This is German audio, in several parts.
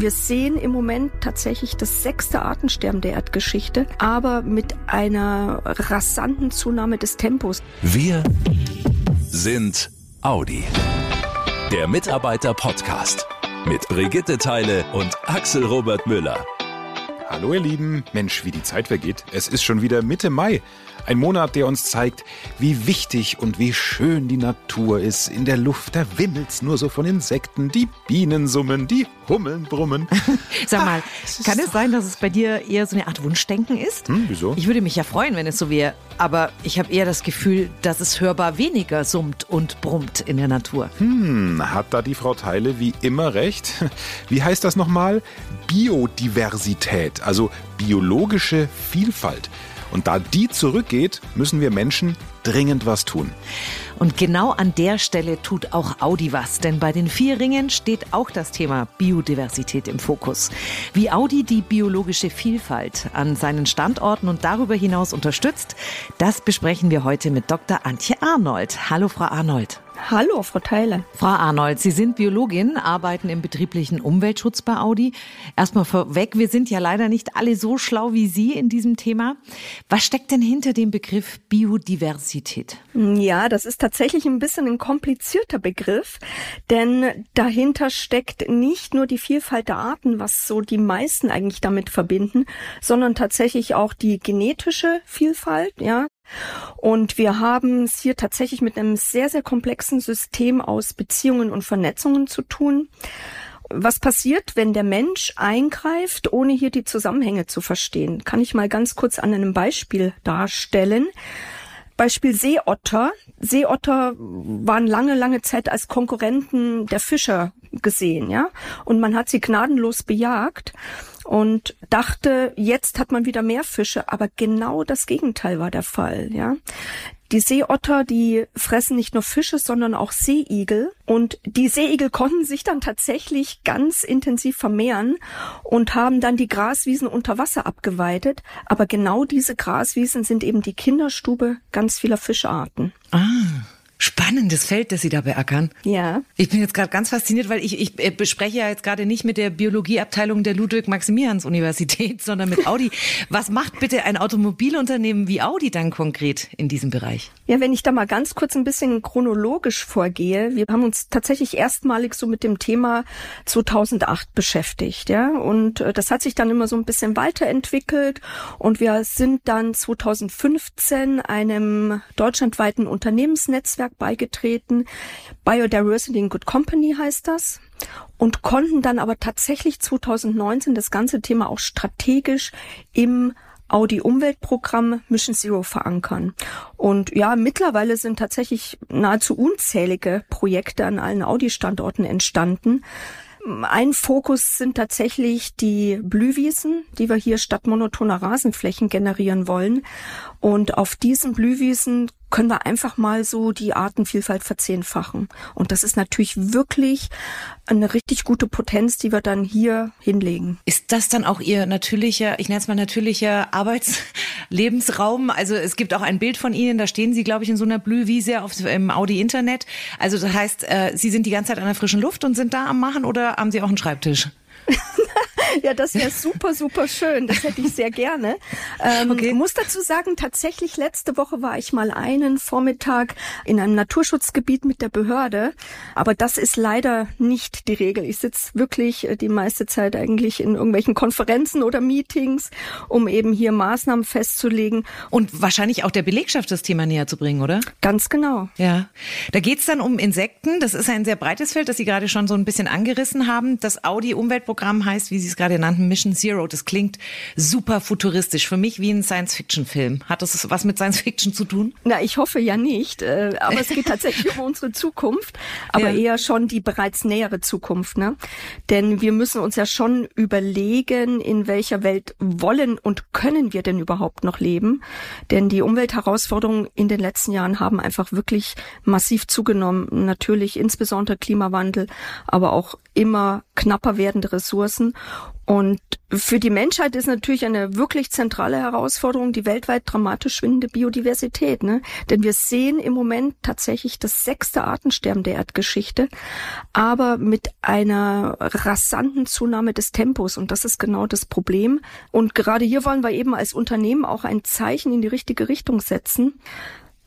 Wir sehen im Moment tatsächlich das sechste Artensterben der Erdgeschichte, aber mit einer rasanten Zunahme des Tempos. Wir sind Audi. Der Mitarbeiter-Podcast mit Brigitte Teile und Axel Robert Müller. Hallo ihr Lieben, Mensch, wie die Zeit vergeht. Es ist schon wieder Mitte Mai. Ein Monat, der uns zeigt, wie wichtig und wie schön die Natur ist. In der Luft, da wimmelt's nur so von Insekten, die Bienen summen, die Hummeln brummen. Sag mal, ah, kann es sein, dass es bei dir eher so eine Art Wunschdenken ist? Hm, wieso? Ich würde mich ja freuen, wenn es so wäre. Aber ich habe eher das Gefühl, dass es hörbar weniger summt und brummt in der Natur. Hm, hat da die Frau Teile wie immer recht? Wie heißt das nochmal? Biodiversität, also biologische Vielfalt. Und da die zurückgeht, müssen wir Menschen dringend was tun. Und genau an der Stelle tut auch Audi was, denn bei den vier Ringen steht auch das Thema Biodiversität im Fokus. Wie Audi die biologische Vielfalt an seinen Standorten und darüber hinaus unterstützt, das besprechen wir heute mit Dr. Antje Arnold. Hallo, Frau Arnold. Hallo, Frau Theiler. Frau Arnold, Sie sind Biologin, arbeiten im betrieblichen Umweltschutz bei Audi. Erstmal vorweg, wir sind ja leider nicht alle so schlau wie Sie in diesem Thema. Was steckt denn hinter dem Begriff Biodiversität? Ja, das ist tatsächlich ein bisschen ein komplizierter Begriff, denn dahinter steckt nicht nur die Vielfalt der Arten, was so die meisten eigentlich damit verbinden, sondern tatsächlich auch die genetische Vielfalt, ja, und wir haben es hier tatsächlich mit einem sehr, sehr komplexen System aus Beziehungen und Vernetzungen zu tun. Was passiert, wenn der Mensch eingreift, ohne hier die Zusammenhänge zu verstehen? Kann ich mal ganz kurz an einem Beispiel darstellen. Beispiel Seeotter. Seeotter waren lange, lange Zeit als Konkurrenten der Fischer gesehen, ja. Und man hat sie gnadenlos bejagt und dachte, jetzt hat man wieder mehr Fische, aber genau das Gegenteil war der Fall, ja. Die Seeotter, die fressen nicht nur Fische, sondern auch Seeigel. Und die Seeigel konnten sich dann tatsächlich ganz intensiv vermehren und haben dann die Graswiesen unter Wasser abgeweidet. Aber genau diese Graswiesen sind eben die Kinderstube ganz vieler Fischarten. Ah. Spannendes Feld, das Sie da beackern. Ja. Ich bin jetzt gerade ganz fasziniert, weil ich, ich äh, bespreche ja jetzt gerade nicht mit der Biologieabteilung der Ludwig-Maximilians-Universität, sondern mit Audi. Was macht bitte ein Automobilunternehmen wie Audi dann konkret in diesem Bereich? Ja, wenn ich da mal ganz kurz ein bisschen chronologisch vorgehe. Wir haben uns tatsächlich erstmalig so mit dem Thema 2008 beschäftigt, ja. Und äh, das hat sich dann immer so ein bisschen weiterentwickelt. Und wir sind dann 2015 einem deutschlandweiten Unternehmensnetzwerk Netzwerk beigetreten. Biodiversity in Good Company heißt das. Und konnten dann aber tatsächlich 2019 das ganze Thema auch strategisch im Audi Umweltprogramm Mission Zero verankern. Und ja, mittlerweile sind tatsächlich nahezu unzählige Projekte an allen Audi-Standorten entstanden. Ein Fokus sind tatsächlich die Blühwiesen, die wir hier statt monotoner Rasenflächen generieren wollen. Und auf diesen Blühwiesen können wir einfach mal so die Artenvielfalt verzehnfachen. Und das ist natürlich wirklich eine richtig gute Potenz, die wir dann hier hinlegen. Ist das dann auch Ihr natürlicher, ich nenne es mal natürlicher Arbeitslebensraum? Also es gibt auch ein Bild von Ihnen, da stehen Sie, glaube ich, in so einer Blühwiese auf, im Audi-Internet. Also das heißt, äh, Sie sind die ganze Zeit an der frischen Luft und sind da am Machen oder haben Sie auch einen Schreibtisch? ja, das wäre super, super schön. Das hätte ich sehr gerne. Ähm, okay. Muss dazu sagen, tatsächlich letzte Woche war ich mal einen Vormittag in einem Naturschutzgebiet mit der Behörde. Aber das ist leider nicht die Regel. Ich sitze wirklich äh, die meiste Zeit eigentlich in irgendwelchen Konferenzen oder Meetings, um eben hier Maßnahmen festzulegen. Und wahrscheinlich auch der Belegschaft das Thema näher zu bringen, oder? Ganz genau. Ja. Da geht's dann um Insekten. Das ist ein sehr breites Feld, das Sie gerade schon so ein bisschen angerissen haben. Das Audi-Umweltprogramm heißt, wie Sie es gerade nannten, Mission Zero. Das klingt super futuristisch. Für mich wie ein Science-Fiction-Film. Hat das was mit Science-Fiction zu tun? Na, ich hoffe ja nicht. Äh, aber es geht tatsächlich um unsere Zukunft. Aber ja. eher schon die bereits nähere Zukunft. Ne? Denn wir müssen uns ja schon überlegen, in welcher Welt wollen und können wir denn überhaupt noch leben? Denn die Umweltherausforderungen in den letzten Jahren haben einfach wirklich massiv zugenommen. Natürlich insbesondere Klimawandel, aber auch immer knapper werdende Ressourcen. Und für die Menschheit ist natürlich eine wirklich zentrale Herausforderung die weltweit dramatisch schwindende Biodiversität. Ne? Denn wir sehen im Moment tatsächlich das sechste Artensterben der Erdgeschichte, aber mit einer rasanten Zunahme des Tempos. Und das ist genau das Problem. Und gerade hier wollen wir eben als Unternehmen auch ein Zeichen in die richtige Richtung setzen.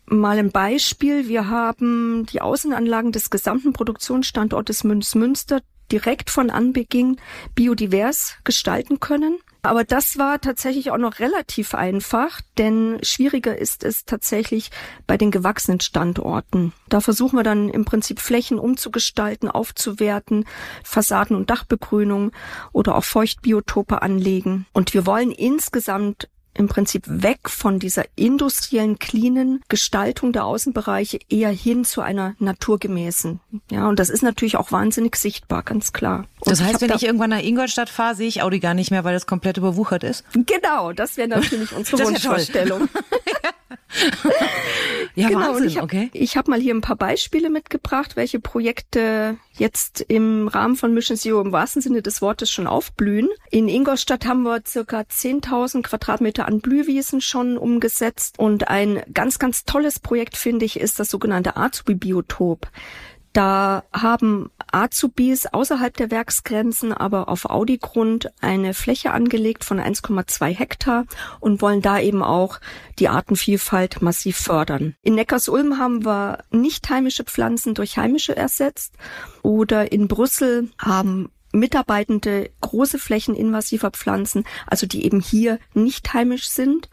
Mal ein Beispiel. Wir haben die Außenanlagen des gesamten Produktionsstandortes Münz-Münster direkt von Anbeginn biodivers gestalten können. Aber das war tatsächlich auch noch relativ einfach, denn schwieriger ist es tatsächlich bei den gewachsenen Standorten. Da versuchen wir dann im Prinzip Flächen umzugestalten, aufzuwerten, Fassaden- und Dachbegrünung oder auch Feuchtbiotope anlegen. Und wir wollen insgesamt im Prinzip weg von dieser industriellen, cleanen Gestaltung der Außenbereiche eher hin zu einer naturgemäßen. Ja, und das ist natürlich auch wahnsinnig sichtbar, ganz klar. Und das heißt, wenn da ich irgendwann nach Ingolstadt fahre, sehe ich Audi gar nicht mehr, weil das komplett überwuchert ist? Genau, das wäre natürlich unsere Wunschvorstellung. ja, genau, Wahnsinn, ich hab, okay. Ich habe mal hier ein paar Beispiele mitgebracht, welche Projekte jetzt im Rahmen von Mission Zero im wahrsten Sinne des Wortes schon aufblühen. In Ingolstadt haben wir circa 10.000 Quadratmeter an Blühwiesen schon umgesetzt und ein ganz, ganz tolles Projekt, finde ich, ist das sogenannte Azubi-Biotop. Da haben Azubis außerhalb der Werksgrenzen, aber auf Audi-Grund eine Fläche angelegt von 1,2 Hektar und wollen da eben auch die Artenvielfalt massiv fördern. In Neckarsulm haben wir nicht heimische Pflanzen durch heimische ersetzt oder in Brüssel haben Mitarbeitende große Flächen invasiver Pflanzen, also die eben hier nicht heimisch sind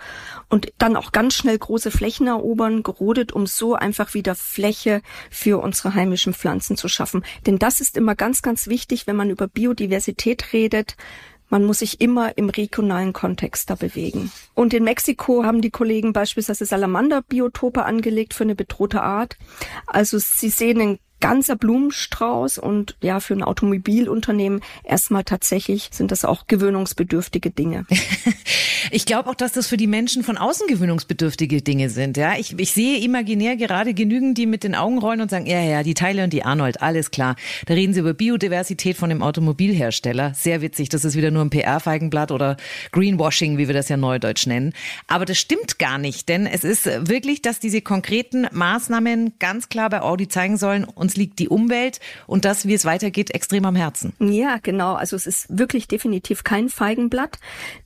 und dann auch ganz schnell große Flächen erobern, gerodet, um so einfach wieder Fläche für unsere heimischen Pflanzen zu schaffen. Denn das ist immer ganz, ganz wichtig, wenn man über Biodiversität redet. Man muss sich immer im regionalen Kontext da bewegen. Und in Mexiko haben die Kollegen beispielsweise Salamander-Biotope angelegt für eine bedrohte Art. Also sie sehen einen ganzer Blumenstrauß und ja, für ein Automobilunternehmen erstmal tatsächlich sind das auch gewöhnungsbedürftige Dinge. ich glaube auch, dass das für die Menschen von außen gewöhnungsbedürftige Dinge sind. Ja, ich, ich sehe imaginär gerade genügend, die mit den Augen rollen und sagen, ja, ja, die Teile und die Arnold, alles klar. Da reden sie über Biodiversität von dem Automobilhersteller. Sehr witzig, das ist wieder nur ein PR-Feigenblatt oder Greenwashing, wie wir das ja neudeutsch nennen. Aber das stimmt gar nicht, denn es ist wirklich, dass diese konkreten Maßnahmen ganz klar bei Audi zeigen sollen, uns liegt die Umwelt und das, wie es weitergeht, extrem am Herzen. Ja, genau. Also es ist wirklich definitiv kein Feigenblatt,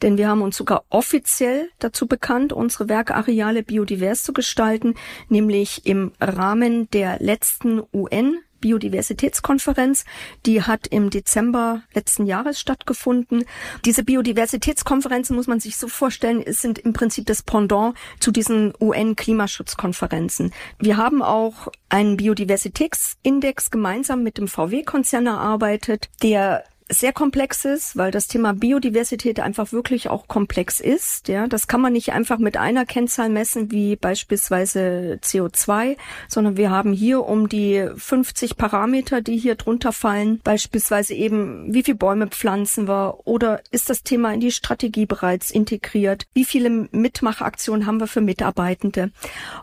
denn wir haben uns sogar offiziell dazu bekannt, unsere Werkareale biodivers zu gestalten, nämlich im Rahmen der letzten UN Biodiversitätskonferenz. Die hat im Dezember letzten Jahres stattgefunden. Diese Biodiversitätskonferenzen muss man sich so vorstellen, sind im Prinzip das Pendant zu diesen UN-Klimaschutzkonferenzen. Wir haben auch einen Biodiversitätsindex gemeinsam mit dem VW-Konzern erarbeitet, der sehr komplex ist, weil das Thema Biodiversität einfach wirklich auch komplex ist. Ja, das kann man nicht einfach mit einer Kennzahl messen, wie beispielsweise CO2, sondern wir haben hier um die 50 Parameter, die hier drunter fallen. Beispielsweise eben, wie viele Bäume pflanzen wir oder ist das Thema in die Strategie bereits integriert? Wie viele Mitmachaktionen haben wir für Mitarbeitende?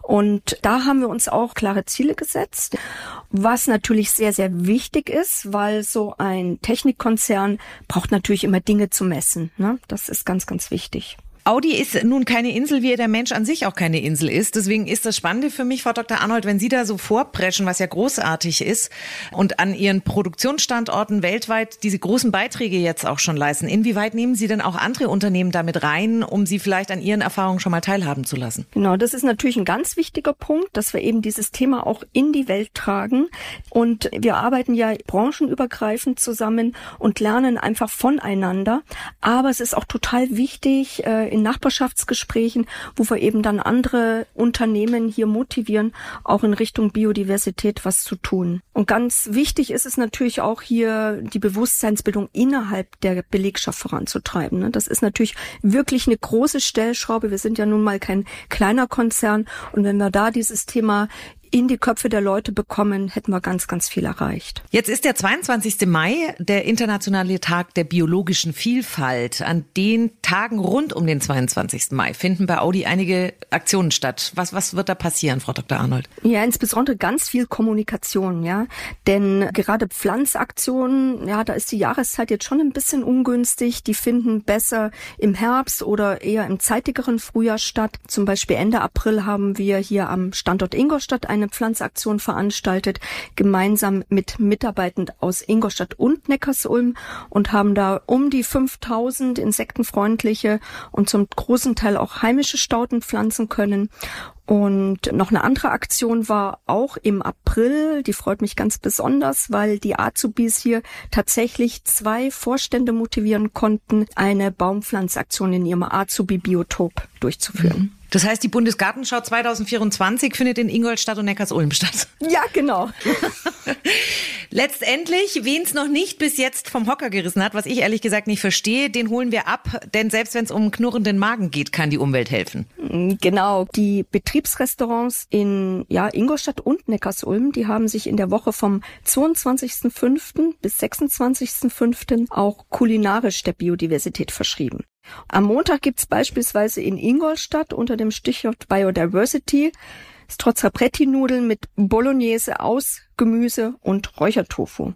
Und da haben wir uns auch klare Ziele gesetzt, was natürlich sehr, sehr wichtig ist, weil so ein Technikkonzept Konzern braucht natürlich immer Dinge zu messen. Ne? Das ist ganz, ganz wichtig. Audi ist nun keine Insel, wie der Mensch an sich auch keine Insel ist. Deswegen ist das Spannende für mich, Frau Dr. Arnold, wenn Sie da so vorpreschen, was ja großartig ist und an Ihren Produktionsstandorten weltweit diese großen Beiträge jetzt auch schon leisten. Inwieweit nehmen Sie denn auch andere Unternehmen damit rein, um sie vielleicht an Ihren Erfahrungen schon mal teilhaben zu lassen? Genau, das ist natürlich ein ganz wichtiger Punkt, dass wir eben dieses Thema auch in die Welt tragen. Und wir arbeiten ja branchenübergreifend zusammen und lernen einfach voneinander. Aber es ist auch total wichtig, äh, in Nachbarschaftsgesprächen, wo wir eben dann andere Unternehmen hier motivieren, auch in Richtung Biodiversität was zu tun. Und ganz wichtig ist es natürlich auch hier, die Bewusstseinsbildung innerhalb der Belegschaft voranzutreiben. Ne? Das ist natürlich wirklich eine große Stellschraube. Wir sind ja nun mal kein kleiner Konzern. Und wenn wir da dieses Thema in die Köpfe der Leute bekommen, hätten wir ganz, ganz viel erreicht. Jetzt ist der 22. Mai der internationale Tag der biologischen Vielfalt. An den Tagen rund um den 22. Mai finden bei Audi einige Aktionen statt. Was, was wird da passieren, Frau Dr. Arnold? Ja, insbesondere ganz viel Kommunikation, ja. Denn gerade Pflanzaktionen, ja, da ist die Jahreszeit jetzt schon ein bisschen ungünstig. Die finden besser im Herbst oder eher im zeitigeren Frühjahr statt. Zum Beispiel Ende April haben wir hier am Standort Ingolstadt eine Pflanzaktion veranstaltet, gemeinsam mit Mitarbeitenden aus Ingolstadt und Neckarsulm und haben da um die 5000 insektenfreundliche und zum großen Teil auch heimische Stauden pflanzen können. Und noch eine andere Aktion war auch im April, die freut mich ganz besonders, weil die Azubis hier tatsächlich zwei Vorstände motivieren konnten, eine Baumpflanzaktion in ihrem Azubi-Biotop durchzuführen. Das heißt, die Bundesgartenschau 2024 findet in Ingolstadt und Neckarsulm statt. Ja, genau. Letztendlich, wen es noch nicht bis jetzt vom Hocker gerissen hat, was ich ehrlich gesagt nicht verstehe, den holen wir ab, denn selbst wenn es um knurrenden Magen geht, kann die Umwelt helfen. Genau, die Betriebsrestaurants in ja, Ingolstadt und Neckarsulm, die haben sich in der Woche vom 22.05. bis 26.05. auch kulinarisch der Biodiversität verschrieben. Am Montag gibt's beispielsweise in Ingolstadt unter dem Stichwort Biodiversity Strozzapretti-Nudeln mit Bolognese aus Gemüse und Räuchertofu.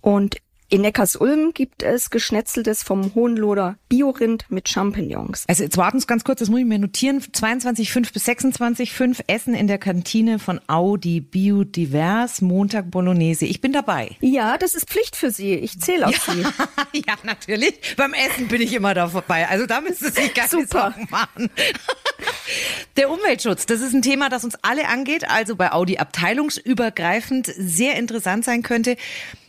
Und in Neckarsulm gibt es Geschnetzeltes vom Hohenloder Biorind mit Champignons. Also jetzt warten Sie ganz kurz, das muss ich mir notieren. 22,5 bis 26,5 Essen in der Kantine von Audi Biodivers, Montag Bolognese. Ich bin dabei. Ja, das ist Pflicht für Sie. Ich zähle auf ja, Sie. ja, natürlich. Beim Essen bin ich immer da vorbei. Also da müssen Sie sich gar Super. Sorgen machen. Der Umweltschutz, das ist ein Thema, das uns alle angeht, also bei Audi abteilungsübergreifend sehr interessant sein könnte.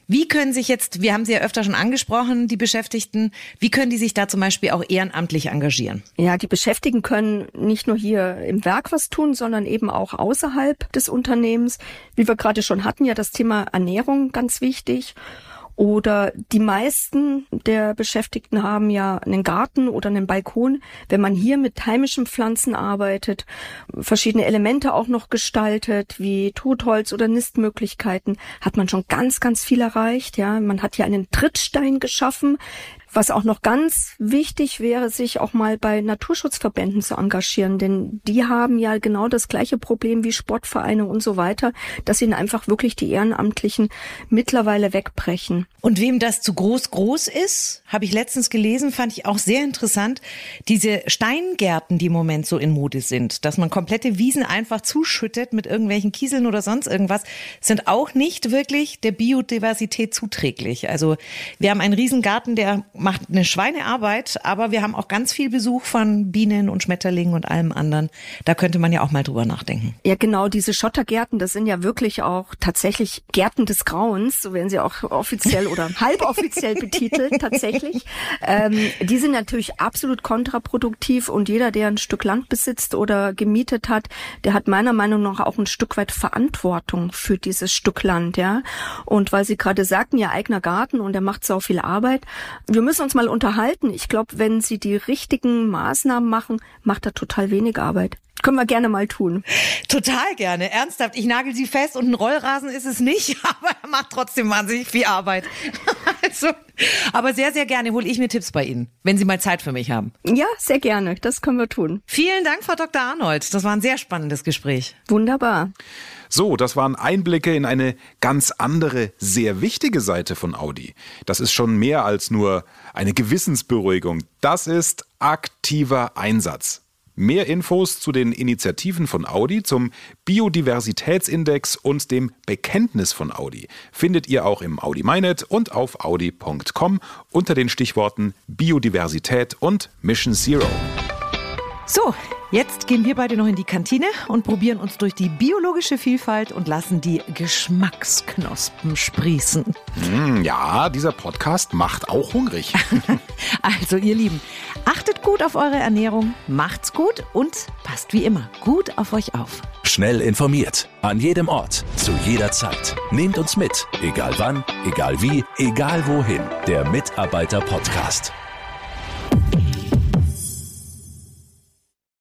Wie können sich jetzt, wir haben sie ja öfter schon angesprochen, die Beschäftigten, wie können die sich da zum Beispiel auch ehrenamtlich engagieren? Ja, die Beschäftigten können nicht nur hier im Werk was tun, sondern eben auch außerhalb des Unternehmens. Wie wir gerade schon hatten, ja das Thema Ernährung ganz wichtig. Oder die meisten der Beschäftigten haben ja einen Garten oder einen Balkon. Wenn man hier mit heimischen Pflanzen arbeitet, verschiedene Elemente auch noch gestaltet, wie Totholz oder Nistmöglichkeiten, hat man schon ganz, ganz viel erreicht. Ja, man hat hier einen Trittstein geschaffen, was auch noch ganz wichtig wäre, sich auch mal bei Naturschutzverbänden zu engagieren, denn die haben ja genau das gleiche Problem wie Sportvereine und so weiter, dass ihnen einfach wirklich die Ehrenamtlichen mittlerweile wegbrechen. Und wem das zu groß groß ist, habe ich letztens gelesen, fand ich auch sehr interessant, diese Steingärten, die im Moment so in Mode sind, dass man komplette Wiesen einfach zuschüttet mit irgendwelchen Kieseln oder sonst irgendwas, sind auch nicht wirklich der Biodiversität zuträglich. Also wir haben einen Riesengarten, der macht eine Schweinearbeit, aber wir haben auch ganz viel Besuch von Bienen und Schmetterlingen und allem anderen. Da könnte man ja auch mal drüber nachdenken. Ja, genau, diese Schottergärten, das sind ja wirklich auch tatsächlich Gärten des Grauens, so werden sie auch offiziell oder halboffiziell betitelt tatsächlich. Ähm, die sind natürlich absolut kontraproduktiv und jeder, der ein Stück Land besitzt oder gemietet hat, der hat meiner Meinung nach auch ein Stück weit Verantwortung für dieses Stück Land, ja. Und weil Sie gerade sagten, Ihr eigener Garten und der macht so viel Arbeit. Wir müssen müssen uns mal unterhalten. Ich glaube, wenn Sie die richtigen Maßnahmen machen, macht er total wenig Arbeit. Können wir gerne mal tun. Total gerne. Ernsthaft. Ich nagel Sie fest und ein Rollrasen ist es nicht, aber er macht trotzdem wahnsinnig viel Arbeit. also, aber sehr, sehr gerne hole ich mir Tipps bei Ihnen, wenn Sie mal Zeit für mich haben. Ja, sehr gerne. Das können wir tun. Vielen Dank, Frau Dr. Arnold. Das war ein sehr spannendes Gespräch. Wunderbar. So, das waren Einblicke in eine ganz andere, sehr wichtige Seite von Audi. Das ist schon mehr als nur eine Gewissensberuhigung. Das ist aktiver Einsatz. Mehr Infos zu den Initiativen von Audi, zum Biodiversitätsindex und dem Bekenntnis von Audi findet ihr auch im Audi MyNet und auf audi.com unter den Stichworten Biodiversität und Mission Zero. So, jetzt gehen wir beide noch in die Kantine und probieren uns durch die biologische Vielfalt und lassen die Geschmacksknospen sprießen. Mm, ja, dieser Podcast macht auch hungrig. also, ihr Lieben, achtet gut auf eure Ernährung, macht's gut und passt wie immer gut auf euch auf. Schnell informiert, an jedem Ort, zu jeder Zeit. Nehmt uns mit, egal wann, egal wie, egal wohin. Der Mitarbeiter-Podcast.